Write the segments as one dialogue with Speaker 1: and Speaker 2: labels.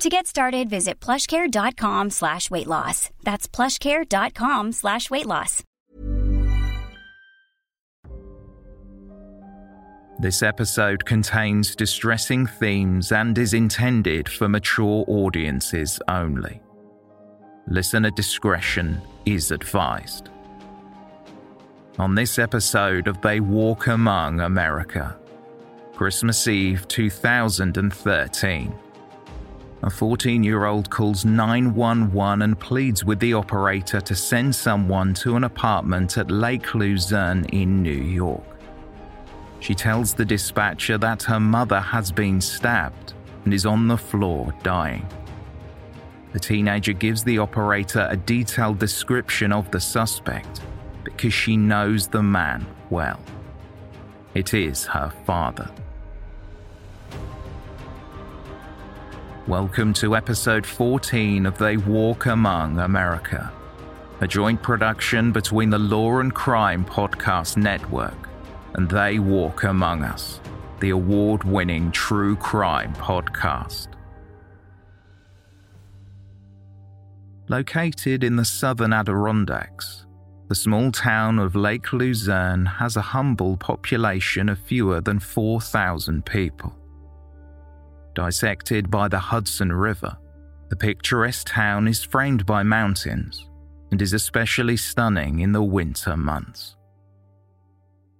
Speaker 1: To get started, visit plushcare.com slash weight loss. That's plushcare.com slash weight loss.
Speaker 2: This episode contains distressing themes and is intended for mature audiences only. Listener discretion is advised. On this episode of They Walk Among America, Christmas Eve 2013, a 14 year old calls 911 and pleads with the operator to send someone to an apartment at Lake Luzerne in New York. She tells the dispatcher that her mother has been stabbed and is on the floor dying. The teenager gives the operator a detailed description of the suspect because she knows the man well. It is her father. Welcome to episode 14 of They Walk Among America, a joint production between the Law and Crime Podcast Network and They Walk Among Us, the award winning true crime podcast. Located in the southern Adirondacks, the small town of Lake Luzerne has a humble population of fewer than 4,000 people. Dissected by the Hudson River, the picturesque town is framed by mountains and is especially stunning in the winter months.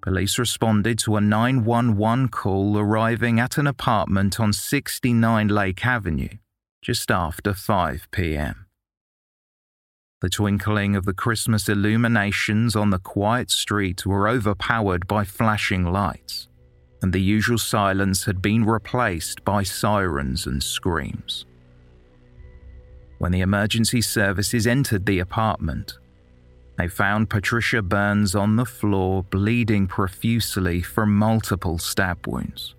Speaker 2: Police responded to a 911 call arriving at an apartment on 69 Lake Avenue just after 5 pm. The twinkling of the Christmas illuminations on the quiet street were overpowered by flashing lights, and the usual silence had been replaced by sirens and screams. When the emergency services entered the apartment, they found Patricia Burns on the floor bleeding profusely from multiple stab wounds.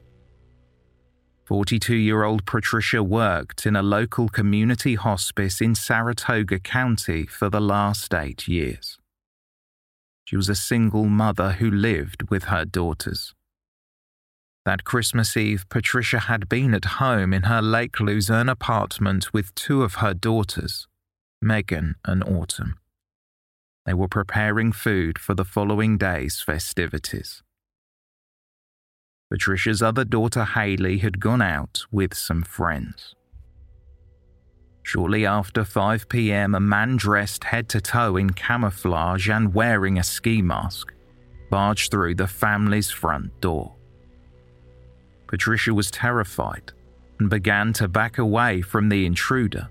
Speaker 2: 42 year old Patricia worked in a local community hospice in Saratoga County for the last eight years. She was a single mother who lived with her daughters. That Christmas Eve, Patricia had been at home in her Lake Luzerne apartment with two of her daughters, Megan and Autumn. They were preparing food for the following day's festivities. Patricia's other daughter Haley had gone out with some friends. Shortly after 5 pm, a man dressed head to toe in camouflage and wearing a ski mask barged through the family's front door. Patricia was terrified and began to back away from the intruder,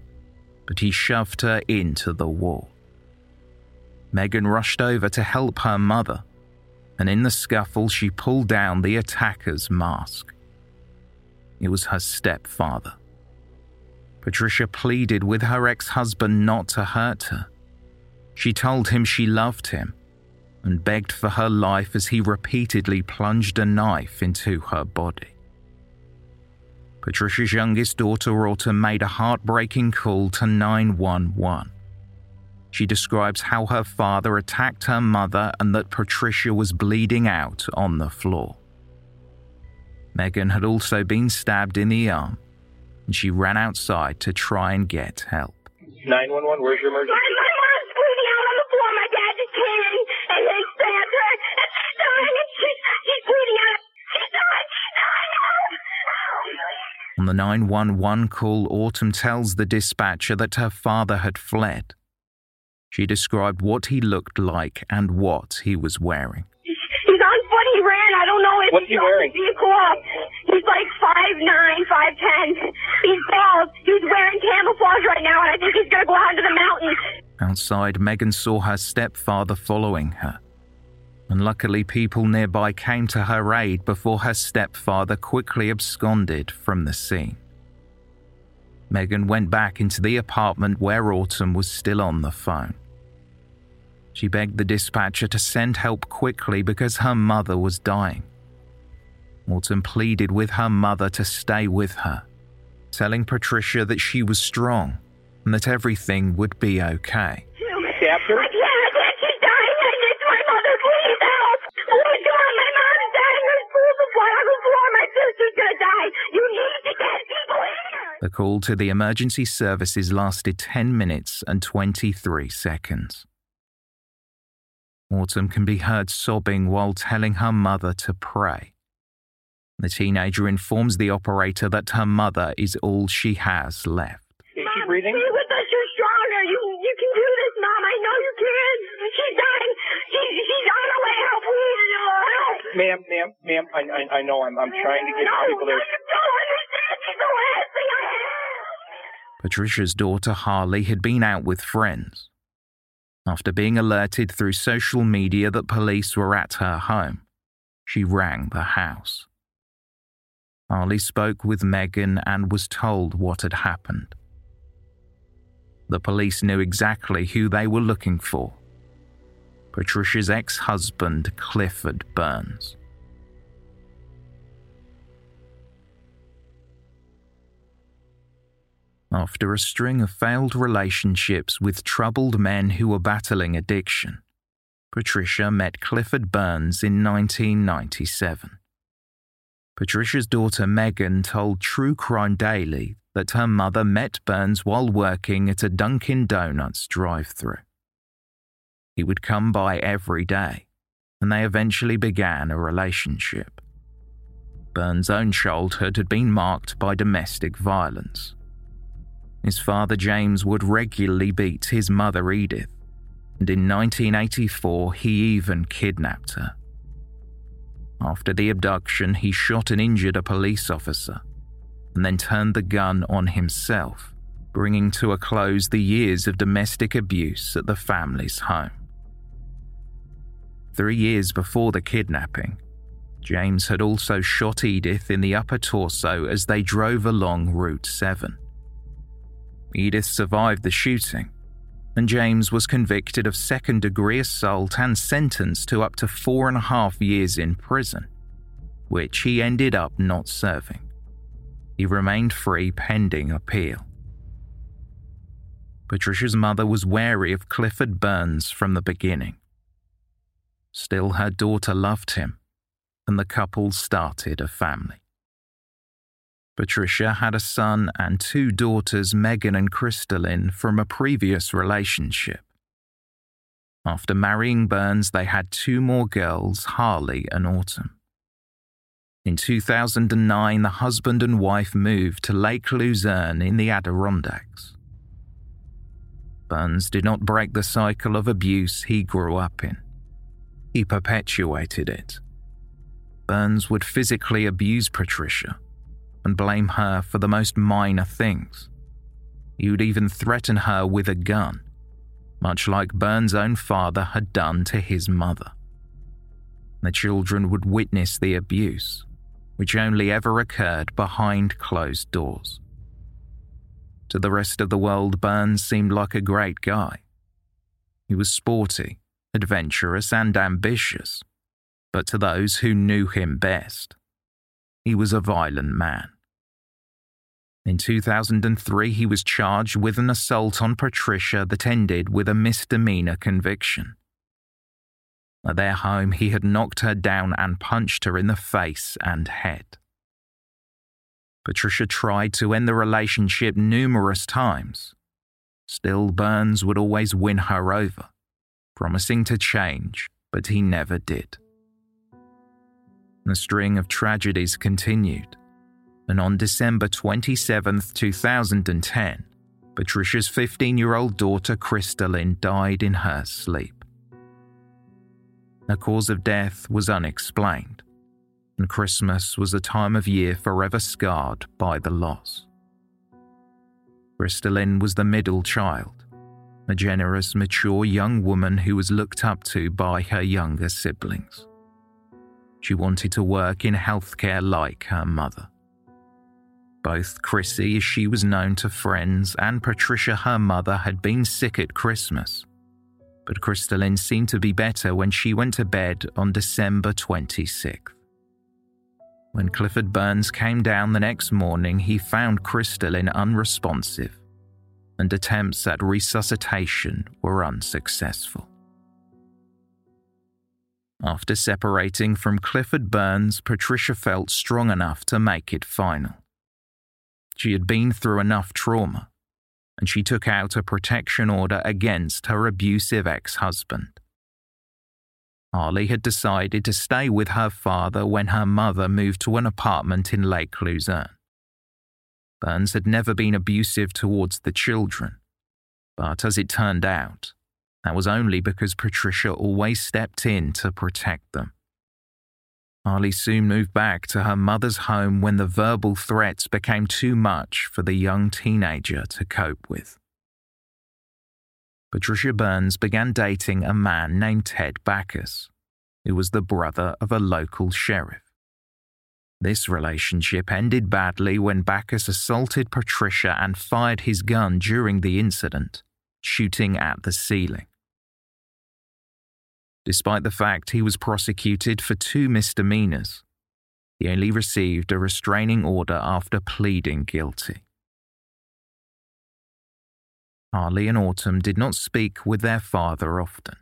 Speaker 2: but he shoved her into the wall. Megan rushed over to help her mother, and in the scuffle, she pulled down the attacker's mask. It was her stepfather. Patricia pleaded with her ex husband not to hurt her. She told him she loved him and begged for her life as he repeatedly plunged a knife into her body. Patricia's youngest daughter, Autumn, made a heartbreaking call to 911. She describes how her father attacked her mother and that Patricia was bleeding out on the floor. Megan had also been stabbed in the arm, and she ran outside to try and get help.
Speaker 3: 911, where's your emergency?
Speaker 4: My, my mom's bleeding out on the floor. My dad just came in and they stabbed her and she's dying and she's, she's bleeding out.
Speaker 2: On the 911 call, Autumn tells the dispatcher that her father had fled. She described what he looked like and what he was wearing.
Speaker 4: He's on foot. He ran. I don't know if
Speaker 3: What's he
Speaker 4: saw
Speaker 3: wearing?
Speaker 4: the vehicle up. He's like five nine, five ten. He's bald. He's wearing camouflage right now, and I think he's gonna go out into the mountains.
Speaker 2: Outside, Megan saw her stepfather following her. And luckily, people nearby came to her aid before her stepfather quickly absconded from the scene. Megan went back into the apartment where Autumn was still on the phone. She begged the dispatcher to send help quickly because her mother was dying. Autumn pleaded with her mother to stay with her, telling Patricia that she was strong and that everything would be okay.
Speaker 4: The
Speaker 2: call to the emergency services lasted 10 minutes and 23 seconds. Autumn can be heard sobbing while telling her mother to pray. The teenager informs the operator that her mother is all she has left.
Speaker 3: Is she
Speaker 4: Mom,
Speaker 3: breathing?
Speaker 4: Stay with us. You're stronger. You you can do this, Mom. I know you can. She's dying. She, she's on her way out. Please help.
Speaker 3: Ma'am, ma'am, ma'am, I, I, I know I'm, I'm trying to get
Speaker 4: no,
Speaker 3: people there.
Speaker 4: No, you don't understand. She's the last thing I have.
Speaker 2: Patricia's daughter Harley had been out with friends. After being alerted through social media that police were at her home, she rang the house. Harley spoke with Megan and was told what had happened. The police knew exactly who they were looking for Patricia's ex husband, Clifford Burns. After a string of failed relationships with troubled men who were battling addiction, Patricia met Clifford Burns in 1997. Patricia's daughter Megan told True Crime Daily that her mother met Burns while working at a Dunkin' Donuts drive through. He would come by every day, and they eventually began a relationship. Burns' own childhood had been marked by domestic violence. His father James would regularly beat his mother Edith, and in 1984 he even kidnapped her. After the abduction, he shot and injured a police officer and then turned the gun on himself, bringing to a close the years of domestic abuse at the family's home. Three years before the kidnapping, James had also shot Edith in the upper torso as they drove along Route 7. Edith survived the shooting, and James was convicted of second degree assault and sentenced to up to four and a half years in prison, which he ended up not serving. He remained free pending appeal. Patricia's mother was wary of Clifford Burns from the beginning. Still, her daughter loved him, and the couple started a family. Patricia had a son and two daughters, Megan and Crystalline, from a previous relationship. After marrying Burns, they had two more girls, Harley and Autumn. In 2009, the husband and wife moved to Lake Luzerne in the Adirondacks. Burns did not break the cycle of abuse he grew up in. He perpetuated it. Burns would physically abuse Patricia and blame her for the most minor things. He would even threaten her with a gun, much like Burns' own father had done to his mother. The children would witness the abuse, which only ever occurred behind closed doors. To the rest of the world, Burns seemed like a great guy. He was sporty, adventurous, and ambitious, but to those who knew him best, he was a violent man. In 2003, he was charged with an assault on Patricia that ended with a misdemeanor conviction. At their home, he had knocked her down and punched her in the face and head. Patricia tried to end the relationship numerous times. Still, Burns would always win her over, promising to change, but he never did. The string of tragedies continued, and on December 27, 2010, Patricia's 15 year old daughter, Crystalline, died in her sleep. The cause of death was unexplained, and Christmas was a time of year forever scarred by the loss. Crystalline was the middle child, a generous, mature young woman who was looked up to by her younger siblings. She wanted to work in healthcare like her mother. Both Chrissy, as she was known to friends, and Patricia, her mother, had been sick at Christmas. But Crystalline seemed to be better when she went to bed on December 26th. When Clifford Burns came down the next morning, he found Crystalline unresponsive, and attempts at resuscitation were unsuccessful. After separating from Clifford Burns, Patricia felt strong enough to make it final. She had been through enough trauma, and she took out a protection order against her abusive ex husband. Harley had decided to stay with her father when her mother moved to an apartment in Lake Luzerne. Burns had never been abusive towards the children, but as it turned out, that was only because Patricia always stepped in to protect them. Harley soon moved back to her mother's home when the verbal threats became too much for the young teenager to cope with. Patricia Burns began dating a man named Ted Backus, who was the brother of a local sheriff. This relationship ended badly when Backus assaulted Patricia and fired his gun during the incident, shooting at the ceiling despite the fact he was prosecuted for two misdemeanors. He only received a restraining order after pleading guilty. Harley and Autumn did not speak with their father often.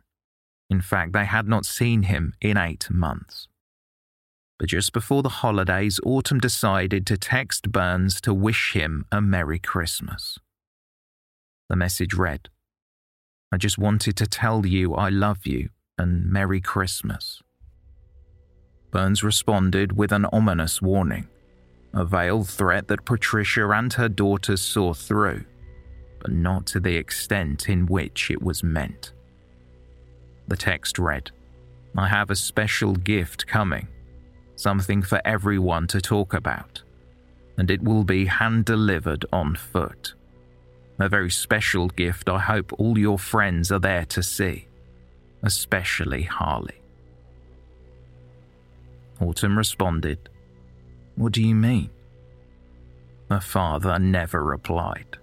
Speaker 2: In fact, they had not seen him in eight months. But just before the holidays, Autumn decided to text Burns to wish him a Merry Christmas. The message read I just wanted to tell you I love you and Merry Christmas. Burns responded with an ominous warning, a veiled threat that Patricia and her daughters saw through, but not to the extent in which it was meant. The text read, I have a special gift coming, something for everyone to talk about, and it will be hand delivered on foot. A very special gift I hope all your friends are there to see especially Harley. Autumn responded, What do you mean? Her father never replied.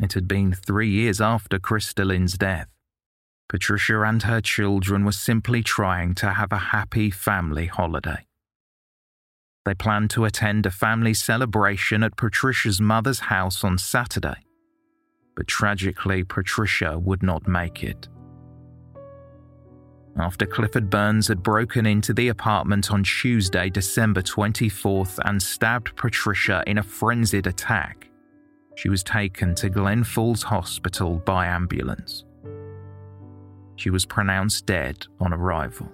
Speaker 2: It had been three years after Crystalline's death. Patricia and her children were simply trying to have a happy family holiday. They planned to attend a family celebration at Patricia's mother's house on Saturday but tragically, Patricia would not make it. After Clifford Burns had broken into the apartment on Tuesday, December 24th, and stabbed Patricia in a frenzied attack, she was taken to Glens Falls Hospital by ambulance. She was pronounced dead on arrival.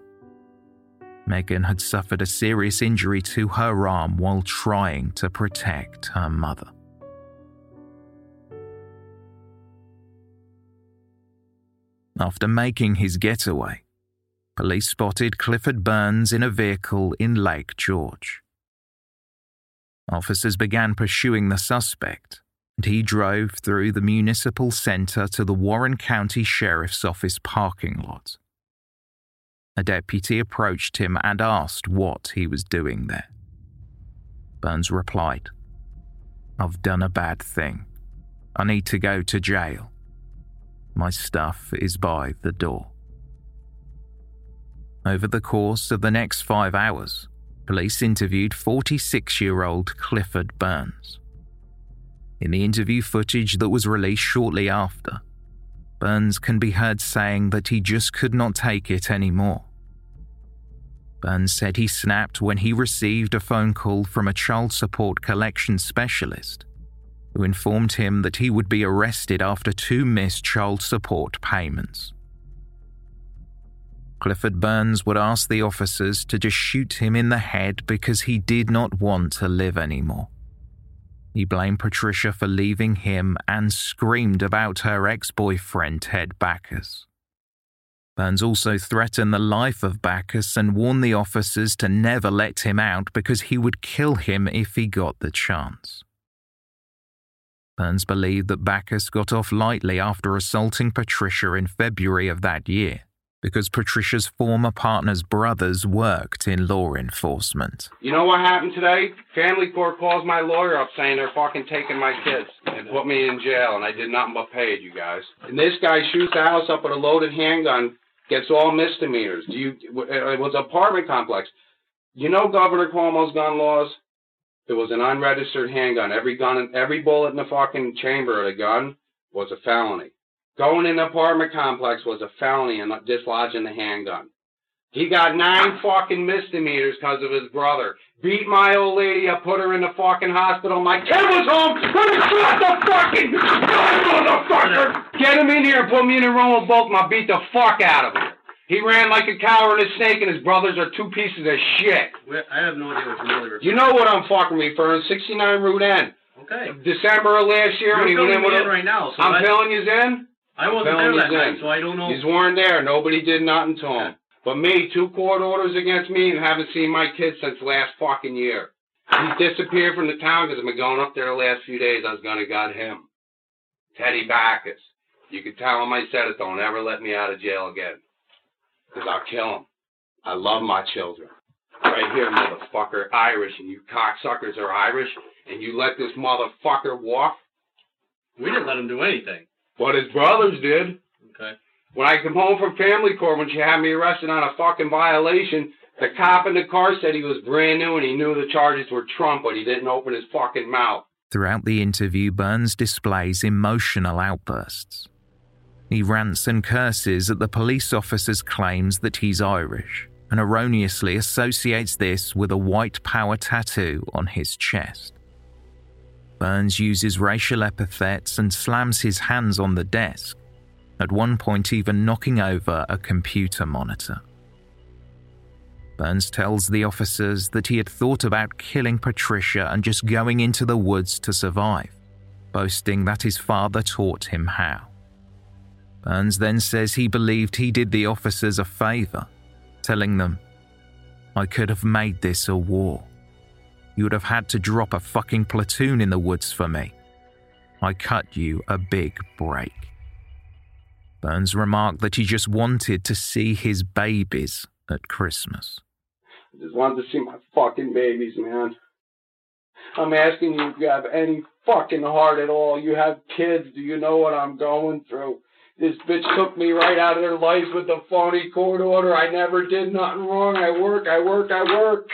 Speaker 2: Megan had suffered a serious injury to her arm while trying to protect her mother. After making his getaway, police spotted Clifford Burns in a vehicle in Lake George. Officers began pursuing the suspect, and he drove through the municipal center to the Warren County Sheriff's Office parking lot. A deputy approached him and asked what he was doing there. Burns replied, I've done a bad thing. I need to go to jail. My stuff is by the door. Over the course of the next five hours, police interviewed 46 year old Clifford Burns. In the interview footage that was released shortly after, Burns can be heard saying that he just could not take it anymore. Burns said he snapped when he received a phone call from a child support collection specialist who informed him that he would be arrested after two missed child support payments. Clifford Burns would ask the officers to just shoot him in the head because he did not want to live anymore. He blamed Patricia for leaving him and screamed about her ex boyfriend, Ted Backus. Burns also threatened the life of Backus and warned the officers to never let him out because he would kill him if he got the chance. Burns believed that Backus got off lightly after assaulting Patricia in February of that year because Patricia's former partner's brothers worked in law enforcement.
Speaker 5: You know what happened today? Family court calls my lawyer up saying they're fucking taking my kids and put me in jail, and I did nothing but pay it, you guys. And this guy shoots the house up with a loaded handgun, gets all misdemeanors. Do you? Uh, it was an apartment complex. You know Governor Cuomo's gun laws? It was an unregistered handgun. Every gun, every bullet in the fucking chamber of the gun was a felony. Going in the apartment complex was a felony and dislodging the handgun. He got nine fucking misdemeanors because of his brother. Beat my old lady up, put her in the fucking hospital. My kid was home when he shot the fucking motherfucker. Get him in here and put me in a room with both them. I'll beat the fuck out of him. He ran like a coward and a snake, and his brothers are two pieces of shit.
Speaker 6: I have no idea what you're really referring
Speaker 5: You know what I'm fucking referring 69 Route N.
Speaker 6: Okay.
Speaker 5: December of last year
Speaker 6: You're
Speaker 5: when he went in with
Speaker 6: in right now, so
Speaker 5: I'm
Speaker 6: I-
Speaker 5: filling you in.
Speaker 6: I wasn't there that night, so I don't know.
Speaker 5: He's weren't there. Nobody did nothing to him. But me, two court orders against me, and haven't seen my kids since last fucking year. He disappeared from the town because I've been going up there the last few days. I was gonna got him. Teddy Backus. You can tell him I said it. Don't ever let me out of jail again. Because I'll kill him. I love my children. Right here, motherfucker, Irish, and you cocksuckers are Irish, and you let this motherfucker walk.
Speaker 6: We didn't let him do anything.
Speaker 5: But his brothers did.
Speaker 6: Okay.
Speaker 5: When I come home from family court, when she had me arrested on a fucking violation, the cop in the car said he was brand new and he knew the charges were Trump, but he didn't open his fucking mouth.
Speaker 2: Throughout the interview, Burns displays emotional outbursts. He rants and curses at the police officer's claims that he's Irish and erroneously associates this with a white power tattoo on his chest. Burns uses racial epithets and slams his hands on the desk, at one point, even knocking over a computer monitor. Burns tells the officers that he had thought about killing Patricia and just going into the woods to survive, boasting that his father taught him how. Burns then says he believed he did the officers a favour, telling them, I could have made this a war. You would have had to drop a fucking platoon in the woods for me. I cut you a big break. Burns remarked that he just wanted to see his babies at Christmas.
Speaker 5: I just wanted to see my fucking babies, man. I'm asking you if you have any fucking heart at all. You have kids. Do you know what I'm going through? This bitch took me right out of their life with the phony court order. I never did nothing wrong. I work, I work, I work.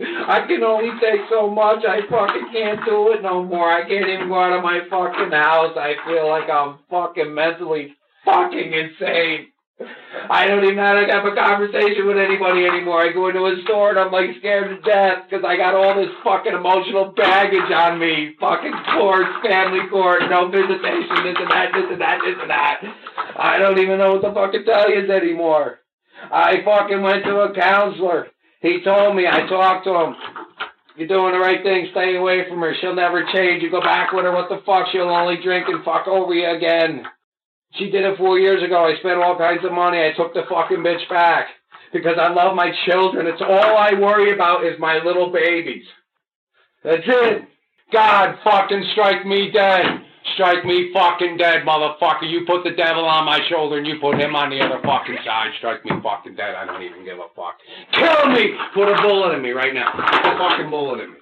Speaker 5: I can only take so much. I fucking can't do it no more. I can't even go out of my fucking house. I feel like I'm fucking mentally fucking insane. I don't even how to have a conversation with anybody anymore. I go into a store and I'm like scared to death because I got all this fucking emotional baggage on me. Fucking court, family court, no visitation, this and that, this and that, this and that. I don't even know what the fuck to fucking tell you anymore. I fucking went to a counselor. He told me, I talked to him. You're doing the right thing. Stay away from her. She'll never change. You go back with her. What the fuck? She'll only drink and fuck over you again. She did it four years ago. I spent all kinds of money. I took the fucking bitch back because I love my children. It's all I worry about is my little babies. That's it. God fucking strike me dead. Strike me fucking dead, motherfucker. You put the devil on my shoulder and you put him on the other fucking side. Strike me fucking dead. I don't even give a fuck. Kill me. Put a bullet in me right now. Put a fucking bullet in me.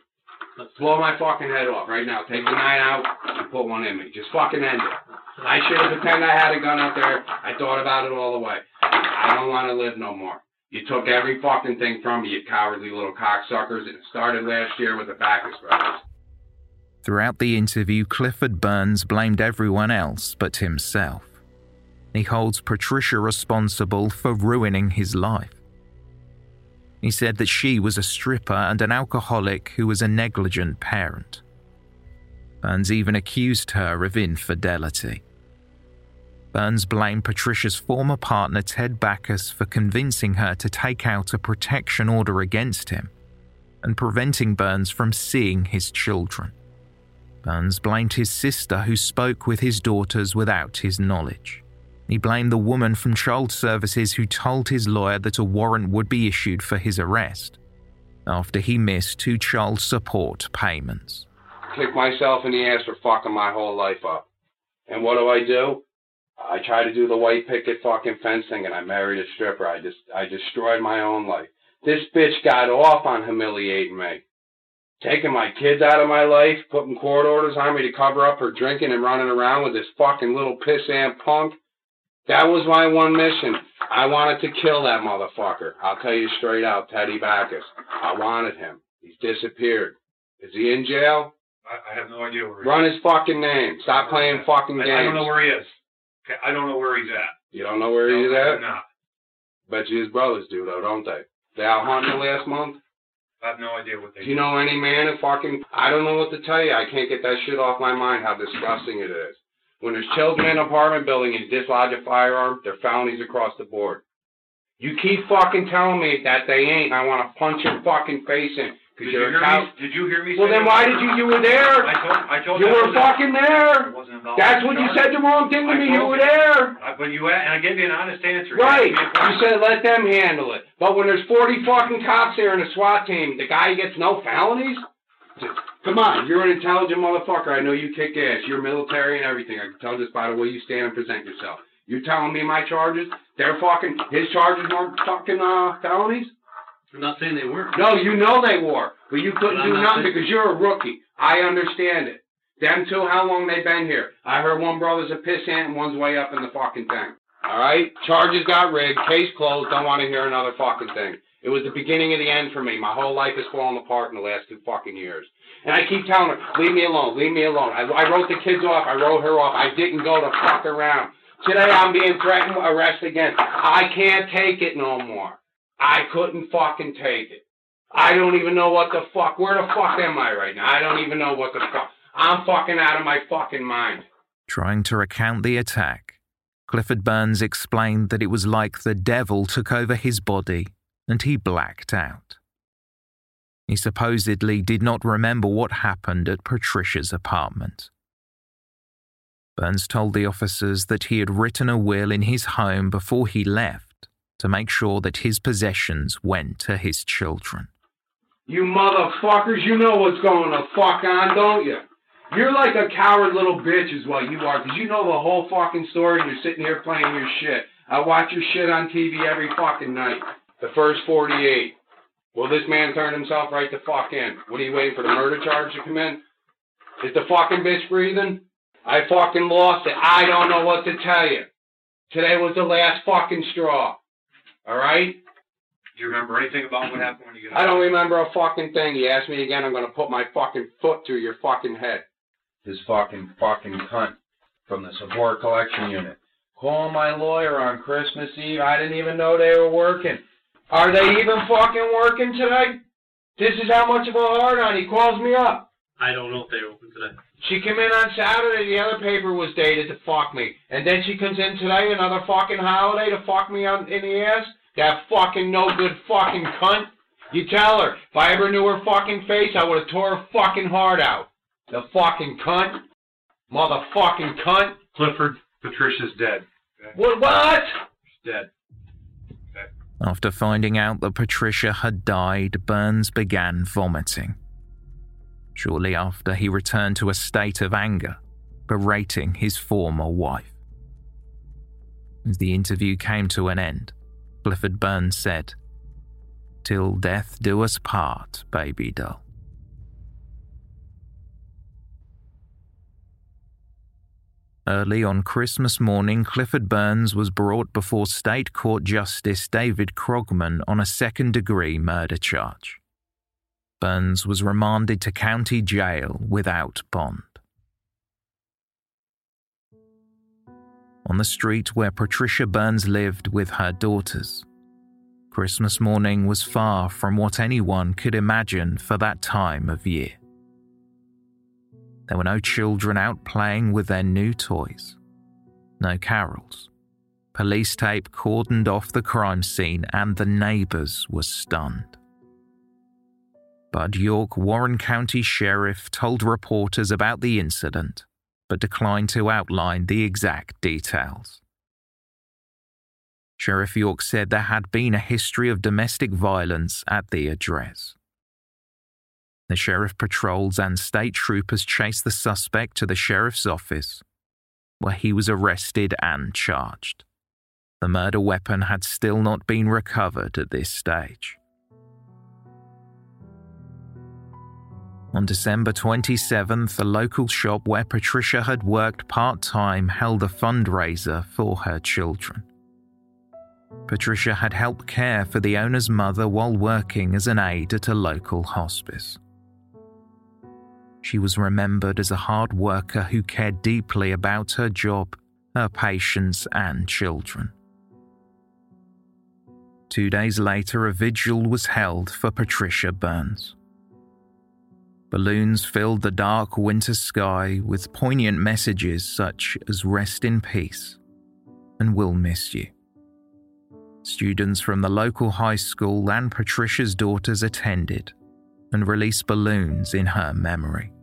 Speaker 5: Blow my fucking head off right now. Take the knife out and put one in me. Just fucking end it. I should have pretended I had a gun out there. I thought about it all the way. I don't want to live no more. You took every fucking thing from me, you cowardly little cocksuckers. It started last year with the Backus brothers.
Speaker 2: Throughout the interview, Clifford Burns blamed everyone else but himself. He holds Patricia responsible for ruining his life. He said that she was a stripper and an alcoholic who was a negligent parent. Burns even accused her of infidelity. Burns blamed Patricia's former partner Ted Backus for convincing her to take out a protection order against him and preventing Burns from seeing his children. Burns blamed his sister, who spoke with his daughters without his knowledge. He blamed the woman from Child Services who told his lawyer that a warrant would be issued for his arrest after he missed two child support payments.
Speaker 5: Kick myself in the ass for fucking my whole life up. And what do I do? I try to do the white picket fucking fence thing and I married a stripper. I just I destroyed my own life. This bitch got off on humiliating me. Taking my kids out of my life, putting court orders on me to cover up her drinking and running around with this fucking little pissant punk. That was my one mission. I wanted to kill that motherfucker. I'll tell you straight out, Teddy Backus. I wanted him. He's disappeared. Is he in jail?
Speaker 7: I, I have no idea where he
Speaker 5: Run
Speaker 7: is.
Speaker 5: his fucking name. Stop playing fucking
Speaker 7: I,
Speaker 5: games.
Speaker 7: I don't know where he is. Okay, I don't know where he's at.
Speaker 5: You don't know where
Speaker 7: No,
Speaker 5: he's
Speaker 7: I
Speaker 5: at?
Speaker 7: not.
Speaker 5: Bet you his brothers do though, don't they? They out hunting last month?
Speaker 7: I have no idea what they
Speaker 5: Do you know any man who fucking I don't know what to tell you. I can't get that shit off my mind how disgusting it is. When there's children in an apartment building and dislodge a firearm, they're felonies across the board. You keep fucking telling me that they ain't, and I want to punch your fucking face in.
Speaker 7: Did you hear
Speaker 5: cow.
Speaker 7: me? Did you hear me?
Speaker 5: Well, then why did you? You were there.
Speaker 7: I told. I told.
Speaker 5: You were fucking there.
Speaker 7: it wasn't involved
Speaker 5: That's when you said the wrong thing to me. You were there.
Speaker 7: I, but you and I gave you an honest answer.
Speaker 5: Right.
Speaker 7: You asked me a
Speaker 5: You
Speaker 7: question.
Speaker 5: said let them handle it. But when there's 40 fucking cops there and a SWAT team, the guy gets no felonies? Come on, you're an intelligent motherfucker. I know you kick ass. You're military and everything. I can tell just by the way you stand and present yourself. You're telling me my charges? They're fucking, his charges weren't fucking uh, felonies?
Speaker 6: I'm not saying they weren't.
Speaker 5: No, you know they were, but you couldn't
Speaker 6: But
Speaker 5: do
Speaker 6: not
Speaker 5: nothing
Speaker 6: saying-
Speaker 5: because you're a rookie. I understand it. Them two, how long they been here? I heard one brother's a pissant and one's way up in the fucking thing. All right, charges got rigged, case closed. Don't want to hear another fucking thing. It was the beginning of the end for me. My whole life has fallen apart in the last two fucking years. And I keep telling her, leave me alone, leave me alone. I, I wrote the kids off, I wrote her off. I didn't go to fuck around. Today I'm being threatened with arrest again. I can't take it no more. I couldn't fucking take it. I don't even know what the fuck. Where the fuck am I right now? I don't even know what the fuck. I'm fucking out of my fucking mind.
Speaker 2: Trying to recount the attack, Clifford Burns explained that it was like the devil took over his body and he blacked out. He supposedly did not remember what happened at Patricia's apartment. Burns told the officers that he had written a will in his home before he left to make sure that his possessions went to his children.
Speaker 5: You motherfuckers, you know what's going to fuck on, don't you? You're like a coward little bitch is what you are, because you know the whole fucking story and you're sitting here playing your shit. I watch your shit on TV every fucking night. The first 48. Will this man turn himself right the fuck in? What are you waiting for the murder charge to come in? Is the fucking bitch breathing? I fucking lost it. I don't know what to tell you. Today was the last fucking straw. Alright?
Speaker 7: Do you remember anything about what happened when you got
Speaker 5: I don't remember a fucking thing. You ask me again, I'm gonna put my fucking foot through your fucking head. This fucking fucking cunt from the support collection unit. Call my lawyer on Christmas Eve. I didn't even know they were working. Are they even fucking working today? This is how much of a hard on. He calls me up.
Speaker 6: I don't know if they're open today.
Speaker 5: She came in on Saturday. The other paper was dated to fuck me, and then she comes in today, another fucking holiday to fuck me on in the ass. That fucking no good fucking cunt. You tell her if I ever knew her fucking face, I would have tore her fucking heart out. The fucking cunt, motherfucking cunt.
Speaker 7: Clifford, Patricia's dead. Okay?
Speaker 5: What? What?
Speaker 7: She's dead.
Speaker 2: After finding out that Patricia had died, Burns began vomiting. Shortly after, he returned to a state of anger, berating his former wife. As the interview came to an end, Clifford Burns said, Till death do us part, baby doll. Early on Christmas morning, Clifford Burns was brought before State Court Justice David Krogmann on a second degree murder charge. Burns was remanded to county jail without bond. On the street where Patricia Burns lived with her daughters, Christmas morning was far from what anyone could imagine for that time of year. There were no children out playing with their new toys, no carols. Police tape cordoned off the crime scene, and the neighbours were stunned. Bud York Warren County Sheriff told reporters about the incident, but declined to outline the exact details. Sheriff York said there had been a history of domestic violence at the address. The sheriff patrols and state troopers chased the suspect to the sheriff's office, where he was arrested and charged. The murder weapon had still not been recovered at this stage. On December 27th, the local shop where Patricia had worked part time held a fundraiser for her children. Patricia had helped care for the owner's mother while working as an aide at a local hospice. She was remembered as a hard worker who cared deeply about her job, her patients, and children. Two days later, a vigil was held for Patricia Burns. Balloons filled the dark winter sky with poignant messages such as Rest in peace and We'll miss you. Students from the local high school and Patricia's daughters attended and released balloons in her memory.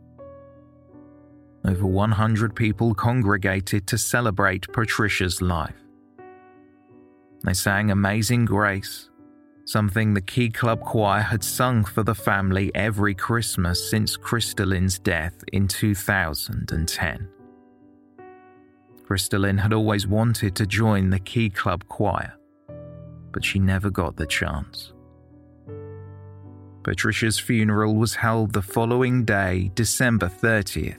Speaker 2: Over 100 people congregated to celebrate Patricia's life. They sang Amazing Grace, something the Key Club Choir had sung for the family every Christmas since Crystalline's death in 2010. Crystalline had always wanted to join the Key Club Choir but she never got the chance. Patricia's funeral was held the following day, December 30th,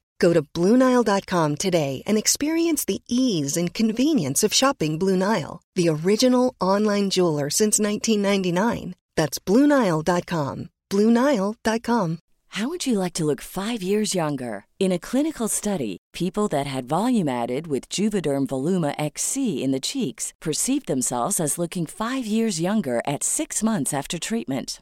Speaker 8: Go to BlueNile.com today and experience the ease and convenience of shopping Blue Nile, the original online jeweler since 1999. That's BlueNile.com. BlueNile.com.
Speaker 9: How would you like to look five years younger? In a clinical study, people that had volume added with Juvederm Voluma XC in the cheeks perceived themselves as looking five years younger at six months after treatment.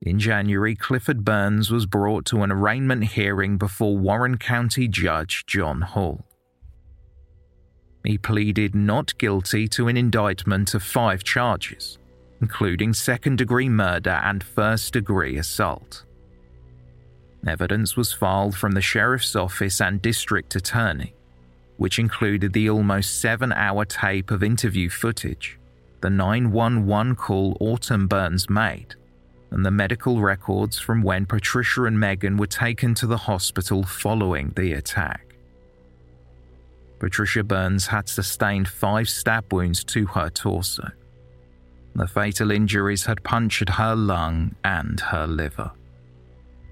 Speaker 2: In January, Clifford Burns was brought to an arraignment hearing before Warren County Judge John Hall. He pleaded not guilty to an indictment of five charges including second degree murder and first degree assault. Evidence was filed from the sheriff's office and district attorney, which included the almost seven hour tape of interview footage, the 911 call Autumn Burns made, and the medical records from when Patricia and Megan were taken to the hospital following the attack. Patricia Burns had sustained five stab wounds to her torso. The fatal injuries had punctured her lung and her liver.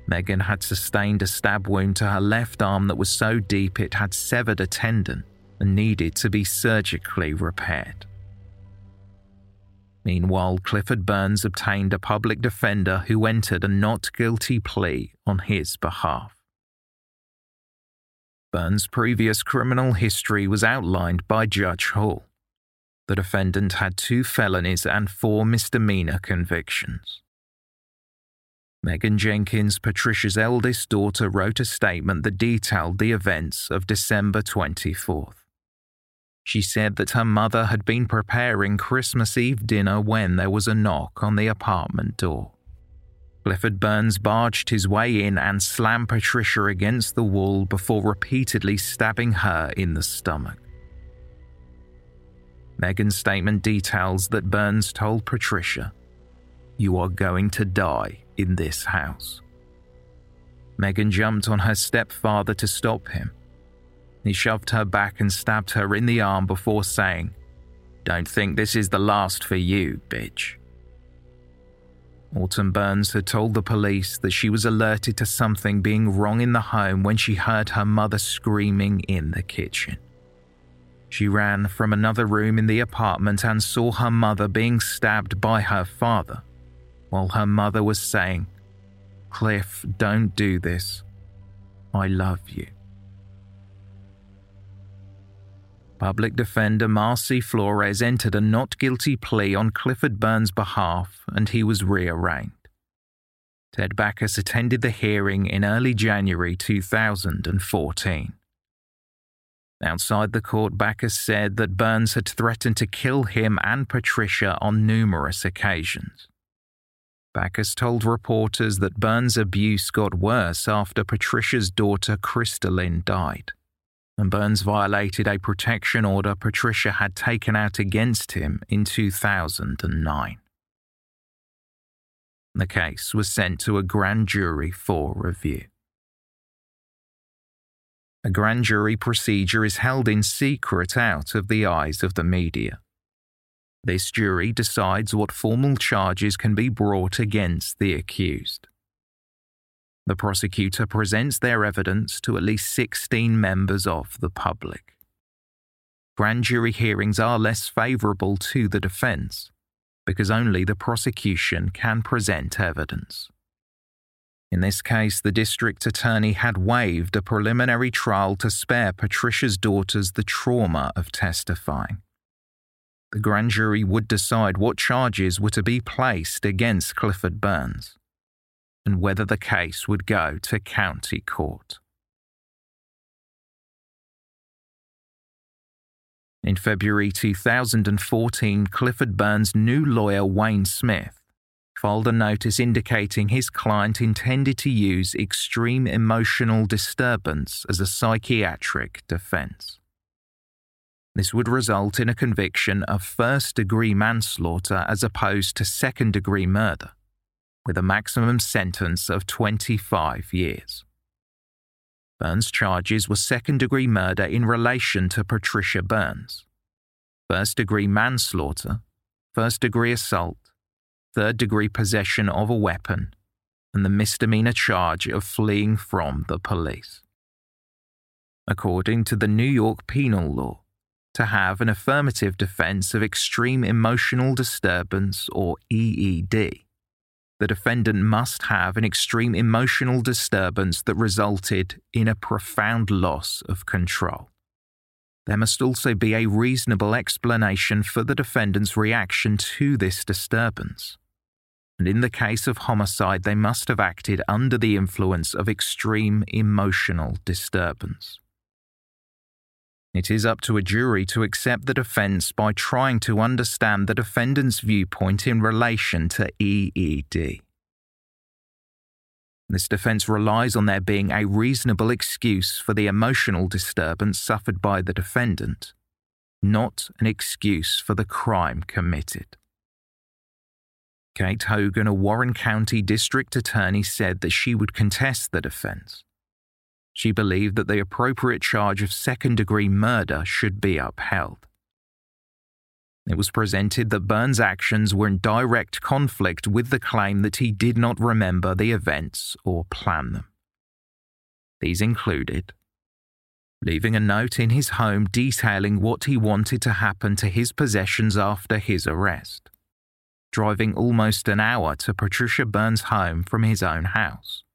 Speaker 2: Megan had sustained a stab wound to her left arm that was so deep it had severed a tendon and needed to be surgically repaired. Meanwhile, Clifford Burns obtained a public defender who entered a not guilty plea on his behalf. Burns' previous criminal history was outlined by Judge Hall. The defendant had two felonies and four misdemeanor convictions. Megan Jenkins, Patricia's eldest daughter, wrote a statement that detailed the events of December 24th. She said that her mother had been preparing Christmas Eve dinner when there was a knock on the apartment door. Clifford Burns barged his way in and slammed Patricia against the wall before repeatedly stabbing her in the stomach. Megan's statement details that Burns told Patricia, You are going to die in this house. Megan jumped on her stepfather to stop him. He shoved her back and stabbed her in the arm before saying, Don't think this is the last for you, bitch. Autumn Burns had told the police that she was alerted to something being wrong in the home when she heard her mother screaming in the kitchen. She ran from another room in the apartment and saw her mother being stabbed by her father, while her mother was saying, Cliff, don't do this. I love you. Public defender Marcy Flores entered a not guilty plea on Clifford Burns' behalf and he was rearraigned. Ted Backus attended the hearing in early January 2014. Outside the court, Backus said that Burns had threatened to kill him and Patricia on numerous occasions. Backus told reporters that Burns' abuse got worse after Patricia's daughter Crystalline died, and Burns violated a protection order Patricia had taken out against him in 2009. The case was sent to a grand jury for review. A grand jury procedure is held in secret out of the eyes of the media. This jury decides what formal charges can be brought against the accused. The prosecutor presents their evidence to at least 16 members of the public. Grand jury hearings are less favourable to the defence because only the prosecution can present evidence. In this case, the district attorney had waived a preliminary trial to spare Patricia's daughters the trauma of testifying. The grand jury would decide what charges were to be placed against Clifford Burns and whether the case would go to county court. In February 2014, Clifford Burns' new lawyer, Wayne Smith, filed a notice indicating his client intended to use extreme emotional disturbance as a psychiatric defense. This would result in a conviction of first degree manslaughter as opposed to second degree murder, with a maximum sentence of 25 years. Burns' charges were second degree murder in relation to Patricia Burns, first degree manslaughter, first degree assault, third degree possession of a weapon, and the misdemeanor charge of fleeing from the police. According to the New York penal law, to have an affirmative defense of extreme emotional disturbance or EED, the defendant must have an extreme emotional disturbance that resulted in a profound loss of control. There must also be a reasonable explanation for the defendant's reaction to this disturbance and in the case of homicide, they must have acted under the influence of extreme emotional disturbance. It is up to a jury to accept the defense by trying to understand the defendant's viewpoint in relation to EED. This defense relies on there being a reasonable excuse for the emotional disturbance suffered by the defendant, not an excuse for the crime committed. Kate Hogan, a Warren County district attorney, said that she would contest the defense. She believed that the appropriate charge of second degree murder should be upheld. It was presented that Burns' actions were in direct conflict with the claim that he did not remember the events or plan them. These included leaving a note in his home detailing what he wanted to happen to his possessions after his arrest driving almost an hour to Patricia Burns' home from his own house.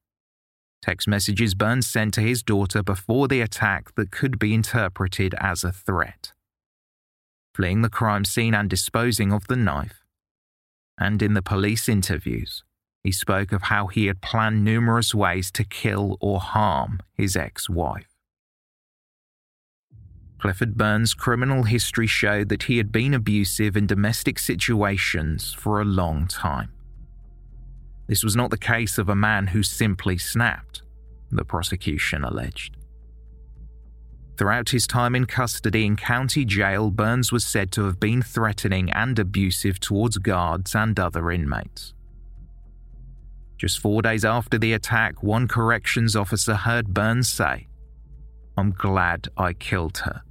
Speaker 2: Text messages Burns sent to his daughter before the attack that could be interpreted as a threat. Fleeing the crime scene and disposing of the knife. And in the police interviews, he spoke of how he had planned numerous ways to kill or harm his ex wife. Clifford Burns' criminal history showed that he had been abusive in domestic situations for a long time. This was not the case of a man who simply snapped, the prosecution alleged. Throughout his time in custody in county jail, Burns was said to have been threatening and abusive towards guards and other inmates. Just four days after the attack, one corrections officer heard Burns say, I'm glad I killed her.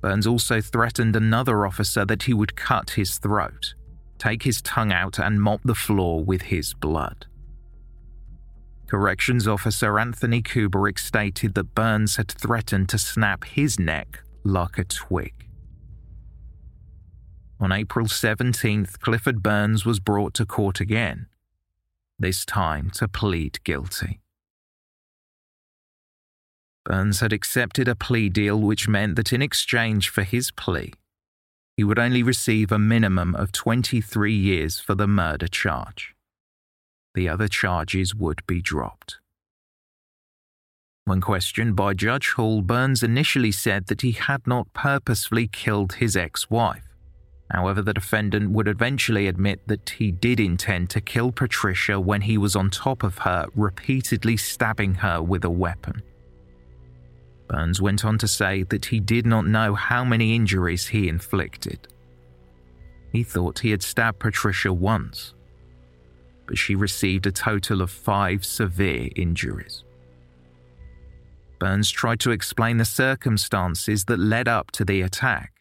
Speaker 2: Burns also threatened another officer that he would cut his throat, take his tongue out, and mop the floor with his blood. Corrections Officer Anthony Kubrick stated that Burns had threatened to snap his neck like a twig. On April 17th, Clifford Burns was brought to court again, this time to plead guilty. Burns had accepted a plea deal which meant that in exchange for his plea, he would only receive a minimum of 23 years for the murder charge. The other charges would be dropped. When questioned by Judge Hall, Burns initially said that he had not purposefully killed his ex wife. However, the defendant would eventually admit that he did intend to kill Patricia when he was on top of her, repeatedly stabbing her with a weapon. Burns went on to say that he did not know how many injuries he inflicted. He thought he had stabbed Patricia once, but she received a total of five severe injuries. Burns tried to explain the circumstances that led up to the attack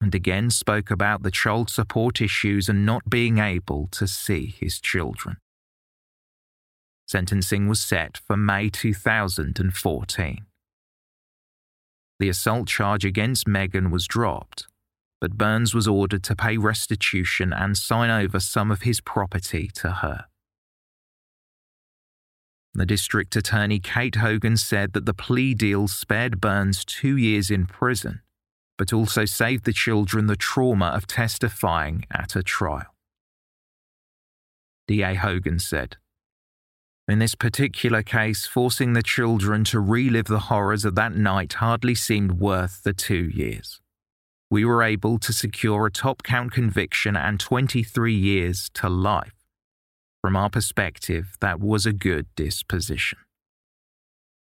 Speaker 2: and again spoke about the child support issues and not being able to see his children. Sentencing was set for May 2014. The assault charge against Megan was dropped, but Burns was ordered to pay restitution and sign over some of his property to her. The district attorney Kate Hogan said that the plea deal spared Burns two years in prison, but also saved the children the trauma of testifying at a trial. DA Hogan said, in this particular case, forcing the children to relive the horrors of that night hardly seemed worth the two years. We were able to secure a top count conviction and 23 years to life. From our perspective, that was a good disposition.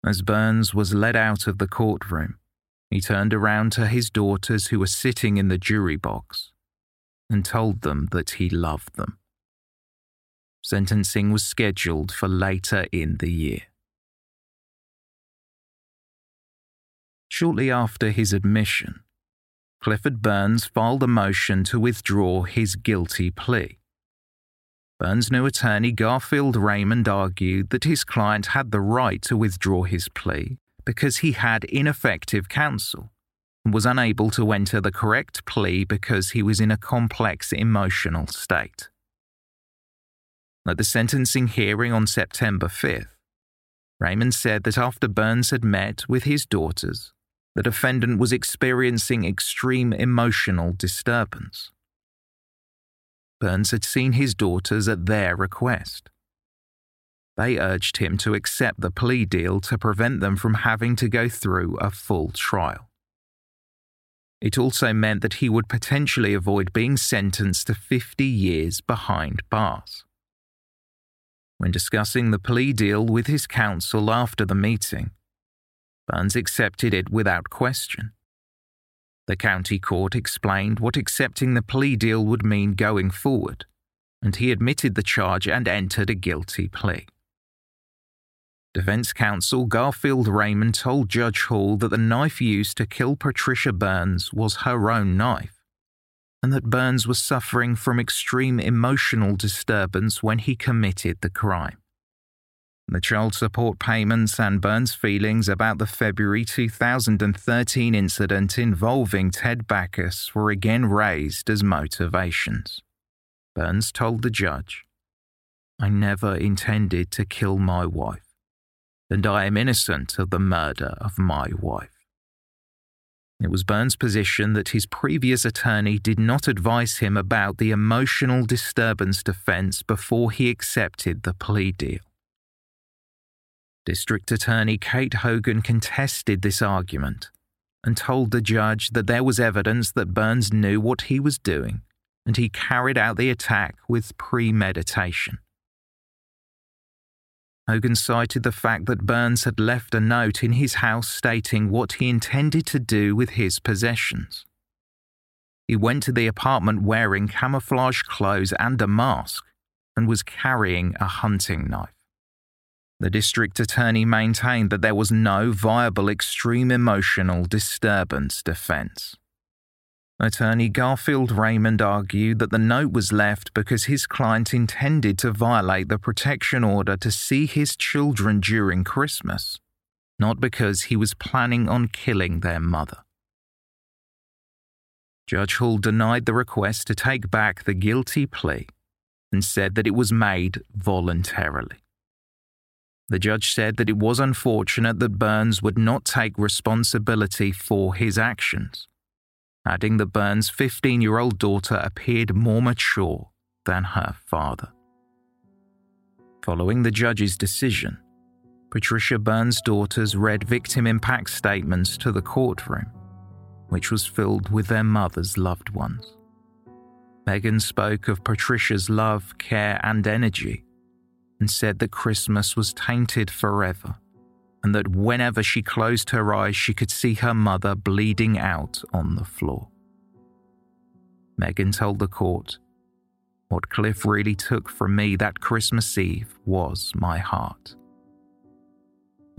Speaker 2: As Burns was led out of the courtroom, he turned around to his daughters who were sitting in the jury box and told them that he loved them. Sentencing was scheduled for later in the year. Shortly after his admission, Clifford Burns filed a motion to withdraw his guilty plea. Burns' new attorney Garfield Raymond argued that his client had the right to withdraw his plea because he had ineffective counsel and was unable to enter the correct plea because he was in a complex emotional state. At the sentencing hearing on September 5th, Raymond said that after Burns had met with his daughters, the defendant was experiencing extreme emotional disturbance. Burns had seen his daughters at their request. They urged him to accept the plea deal to prevent them from having to go through a full trial. It also meant that he would potentially avoid being sentenced to 50 years behind bars. When discussing the plea deal with his counsel after the meeting, Burns accepted it without question. The county court explained what accepting the plea deal would mean going forward, and he admitted the charge and entered a guilty plea. Defense counsel Garfield Raymond told Judge Hall that the knife used to kill Patricia Burns was her own knife and that Burns was suffering from extreme emotional disturbance when he committed the crime. The child support payments and Burns' feelings about the February 2013 incident involving Ted Backus were again raised as motivations. Burns told the judge, I never intended to kill my wife, and I am innocent of the murder of my wife. It was Burns' position that his previous attorney did not advise him about the emotional disturbance defense before he accepted the plea deal. District Attorney Kate Hogan contested this argument, and told the judge that there was evidence that Burns knew what he was doing and he carried out the attack with premeditation. Hogan cited the fact that Burns had left a note in his house stating what he intended to do with his possessions. He went to the apartment wearing camouflage clothes and a mask and was carrying a hunting knife. The district attorney maintained that there was no viable extreme emotional disturbance defense. Attorney Garfield Raymond argued that the note was left because his client intended to violate the protection order to see his children during Christmas, not because he was planning on killing their mother. Judge Hall denied the request to take back the guilty plea and said that it was made voluntarily. The judge said that it was unfortunate that Burns would not take responsibility for his actions adding that Burns' 15 year old daughter appeared more mature than her father. Following the judge's decision, Patricia Burns' daughters read victim impact statements to the courtroom, which was filled with their mother's loved ones. Megan spoke of Patricia's love, care, and energy and said that Christmas was tainted forever and that whenever she closed her eyes, she could see her mother bleeding out on the floor. Megan told the court, What Cliff really took from me that Christmas Eve was my heart.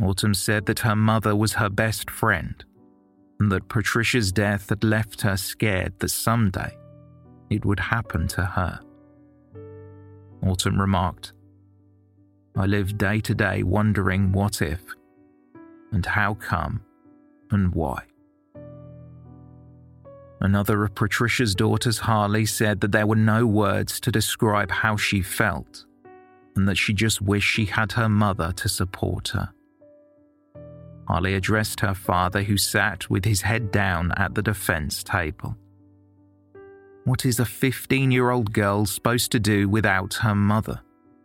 Speaker 2: Autumn said that her mother was her best friend, and that Patricia's death had left her scared that someday it would happen to her. Autumn remarked, I live day to day wondering what if and how come and why. Another of Patricia's daughters, Harley, said that there were no words to describe how she felt and that she just wished she had her mother to support her. Harley addressed her father, who sat with his head down at the defense table. What is a 15 year old girl supposed to do without her mother?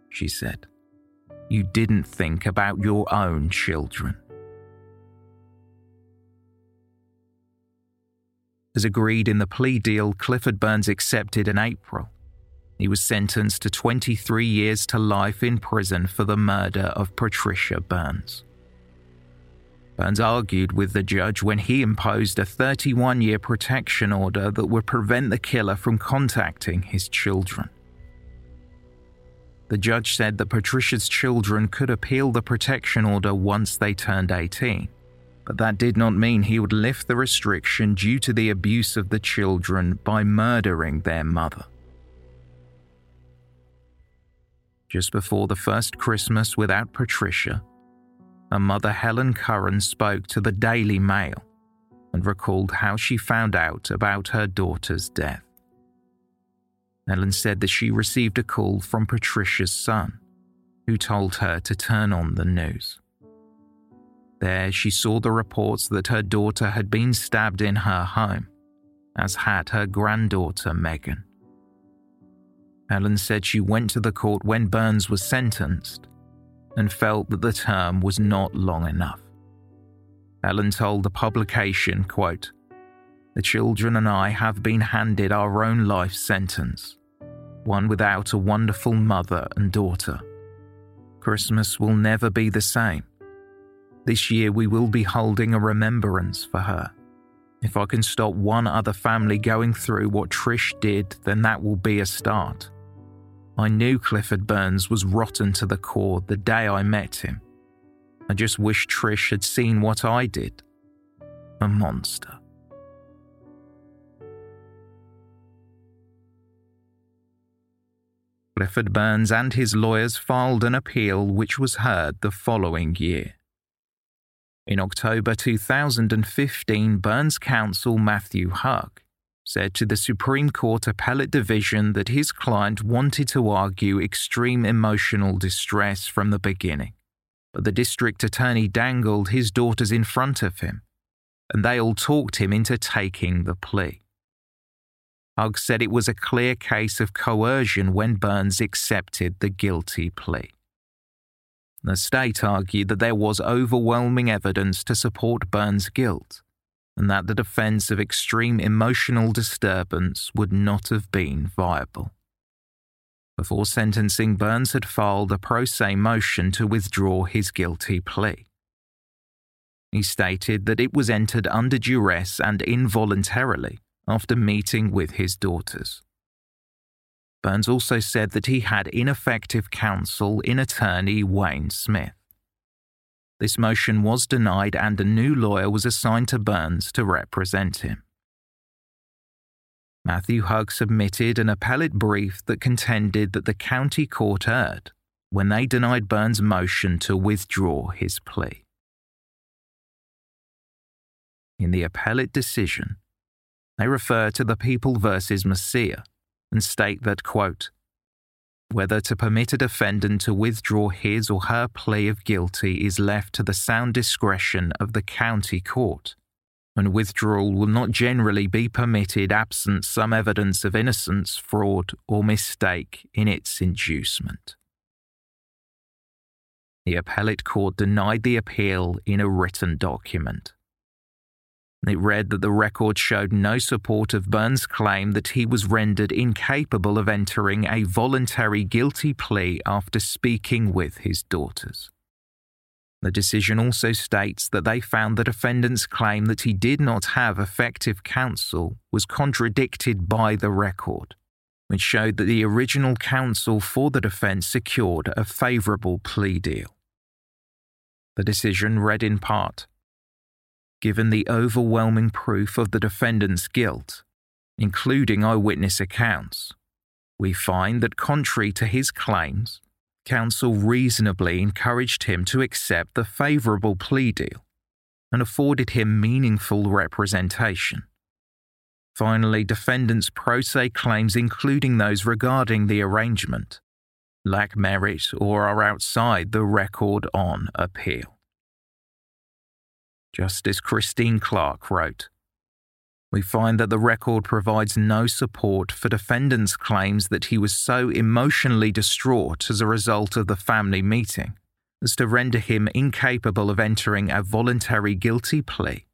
Speaker 2: She said. You didn't think about your own children. As agreed in the plea deal Clifford Burns accepted in April, he was sentenced to 23 years to life in prison for the murder of Patricia Burns. Burns argued with the judge when he imposed a 31 year protection order that would prevent the killer from contacting his children. The judge said that Patricia's children could appeal the protection order once they turned 18, but that did not mean he would lift the restriction due to the abuse of the children by murdering their mother. Just before the first Christmas without Patricia, her mother Helen Curran spoke to the Daily Mail and recalled how she found out about her daughter's death. Helen said that she received a call from Patricia's son, who told her to turn on the news. There, she saw the reports that her daughter had been stabbed in her home, as had her granddaughter Megan. Helen said she went to the court when Burns was sentenced and felt that the term was not long enough. Helen told the publication, quote, The children and I have been handed our own life sentence, one without a wonderful mother and daughter. Christmas will never be the same. This year we will be holding a remembrance for her. If I can stop one other family going through what Trish did, then that will be a start. I knew Clifford Burns was rotten to the core the day I met him. I just wish Trish had seen what I did. A monster. Clifford Burns and his lawyers filed an appeal which was heard the following year. In October 2015, Burns counsel Matthew Hug said to the Supreme Court Appellate Division that his client wanted to argue extreme emotional distress from the beginning, but the district attorney dangled his daughters in front of him, and they all talked him into taking the plea. Hug said it was a clear case of coercion when Burns accepted the guilty plea. The state argued that there was overwhelming evidence to support Burns' guilt, and that the defense of extreme emotional disturbance would not have been viable. Before sentencing, Burns had filed a pro se motion to withdraw his guilty plea. He stated that it was entered under duress and involuntarily after meeting with his daughters. Burns also said that he had ineffective counsel in attorney Wayne Smith. This motion was denied and a new lawyer was assigned to Burns to represent him. Matthew Hug submitted an appellate brief that contended that the county court erred when they denied Burns' motion to withdraw his plea. In the appellate decision, they refer to the People versus Macias and state that, quote, whether to permit a defendant to withdraw his or her plea of guilty is left to the sound discretion of the county court, and withdrawal will not generally be permitted absent some evidence of innocence, fraud, or mistake in its inducement. The appellate court denied the appeal in a written document. It read that the record showed no support of Burns' claim that he was rendered incapable of entering a voluntary guilty plea after speaking with his daughters. The decision also states that they found the defendant's claim that he did not have effective counsel was contradicted by the record, which showed that the original counsel for the defense secured a favorable plea deal. The decision read in part given the overwhelming proof of the defendant's guilt, including eyewitness accounts, we find that contrary to his claims, counsel reasonably encouraged him to accept the favourable plea deal and afforded him meaningful representation. Finally, defendants' pro se claims, including those regarding the arraignment, lack merit or are outside the record on appeal. Justice Christine Clark wrote We find that the record provides no support for defendant's claims that he was so emotionally distraught as a result of the family meeting as to render him incapable of entering a voluntary guilty plea,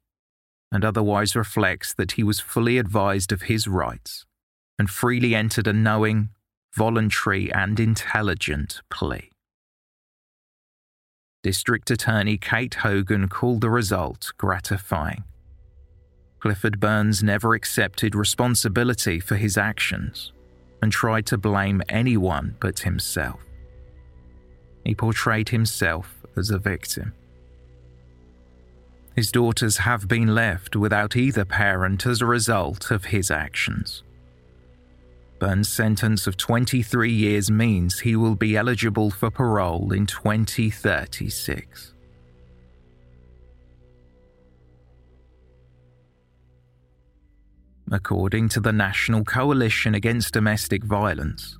Speaker 2: and otherwise reflects that he was fully advised of his rights and freely entered a knowing, voluntary, and intelligent plea. District Attorney Kate Hogan called the result gratifying. Clifford Burns never accepted responsibility for his actions and tried to blame anyone but himself. He portrayed himself as a victim. His daughters have been left without either parent as a result of his actions. Burns' sentence of 23 years means he will be eligible for parole in 2036. According to the National Coalition Against Domestic Violence,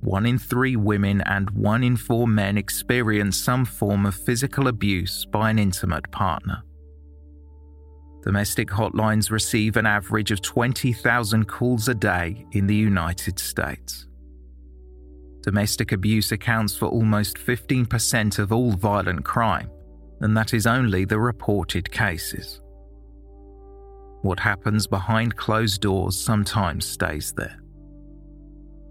Speaker 2: one in three women and one in four men experience some form of physical abuse by an intimate partner. Domestic hotlines receive an average of 20,000 calls a day in the United States. Domestic abuse accounts for almost 15% of all violent crime, and that is only the reported cases. What happens behind closed doors sometimes stays there.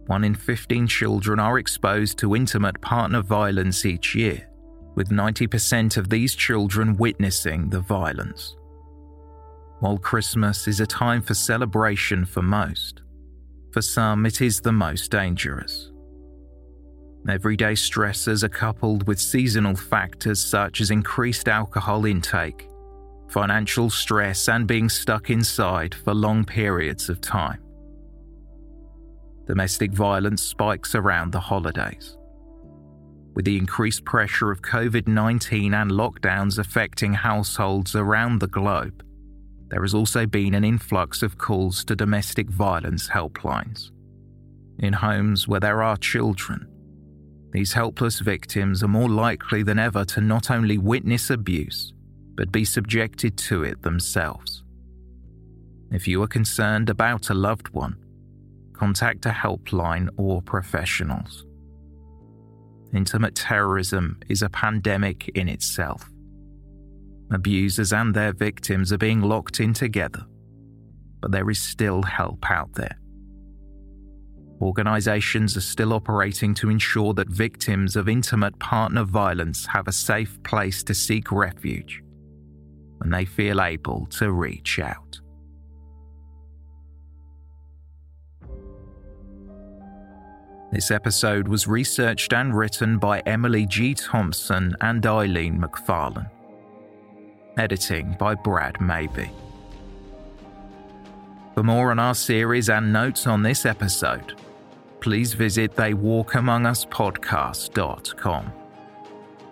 Speaker 2: One in 15 children are exposed to intimate partner violence each year, with 90% of these children witnessing the violence. While Christmas is a time for celebration for most, for some it is the most dangerous. Everyday stressors are coupled with seasonal factors such as increased alcohol intake, financial stress, and being stuck inside for long periods of time. Domestic violence spikes around the holidays. With the increased pressure of COVID 19 and lockdowns affecting households around the globe, there has also been an influx of calls to domestic violence helplines. In homes where there are children, these helpless victims are more likely than ever to not only witness abuse, but be subjected to it themselves. If you are concerned about a loved one, contact a helpline or professionals. Intimate terrorism is a pandemic in itself Abusers and their victims are being locked in together, but there is still help out there. Organisations are still operating to ensure that victims of intimate partner violence have a safe place to seek refuge when they feel able to reach out. This episode was researched and written by Emily G. Thompson and Eileen Macfarlane. Editing by Brad Maybe. For more on our series and notes on this episode, please visit theywalkamonguspodcast.com.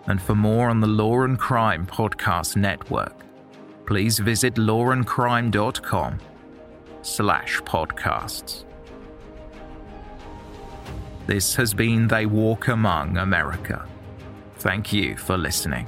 Speaker 2: And for more on the Law and Crime Podcast Network, please visit lawandcrime.com slash podcasts. This has been They Walk Among America. Thank you for listening.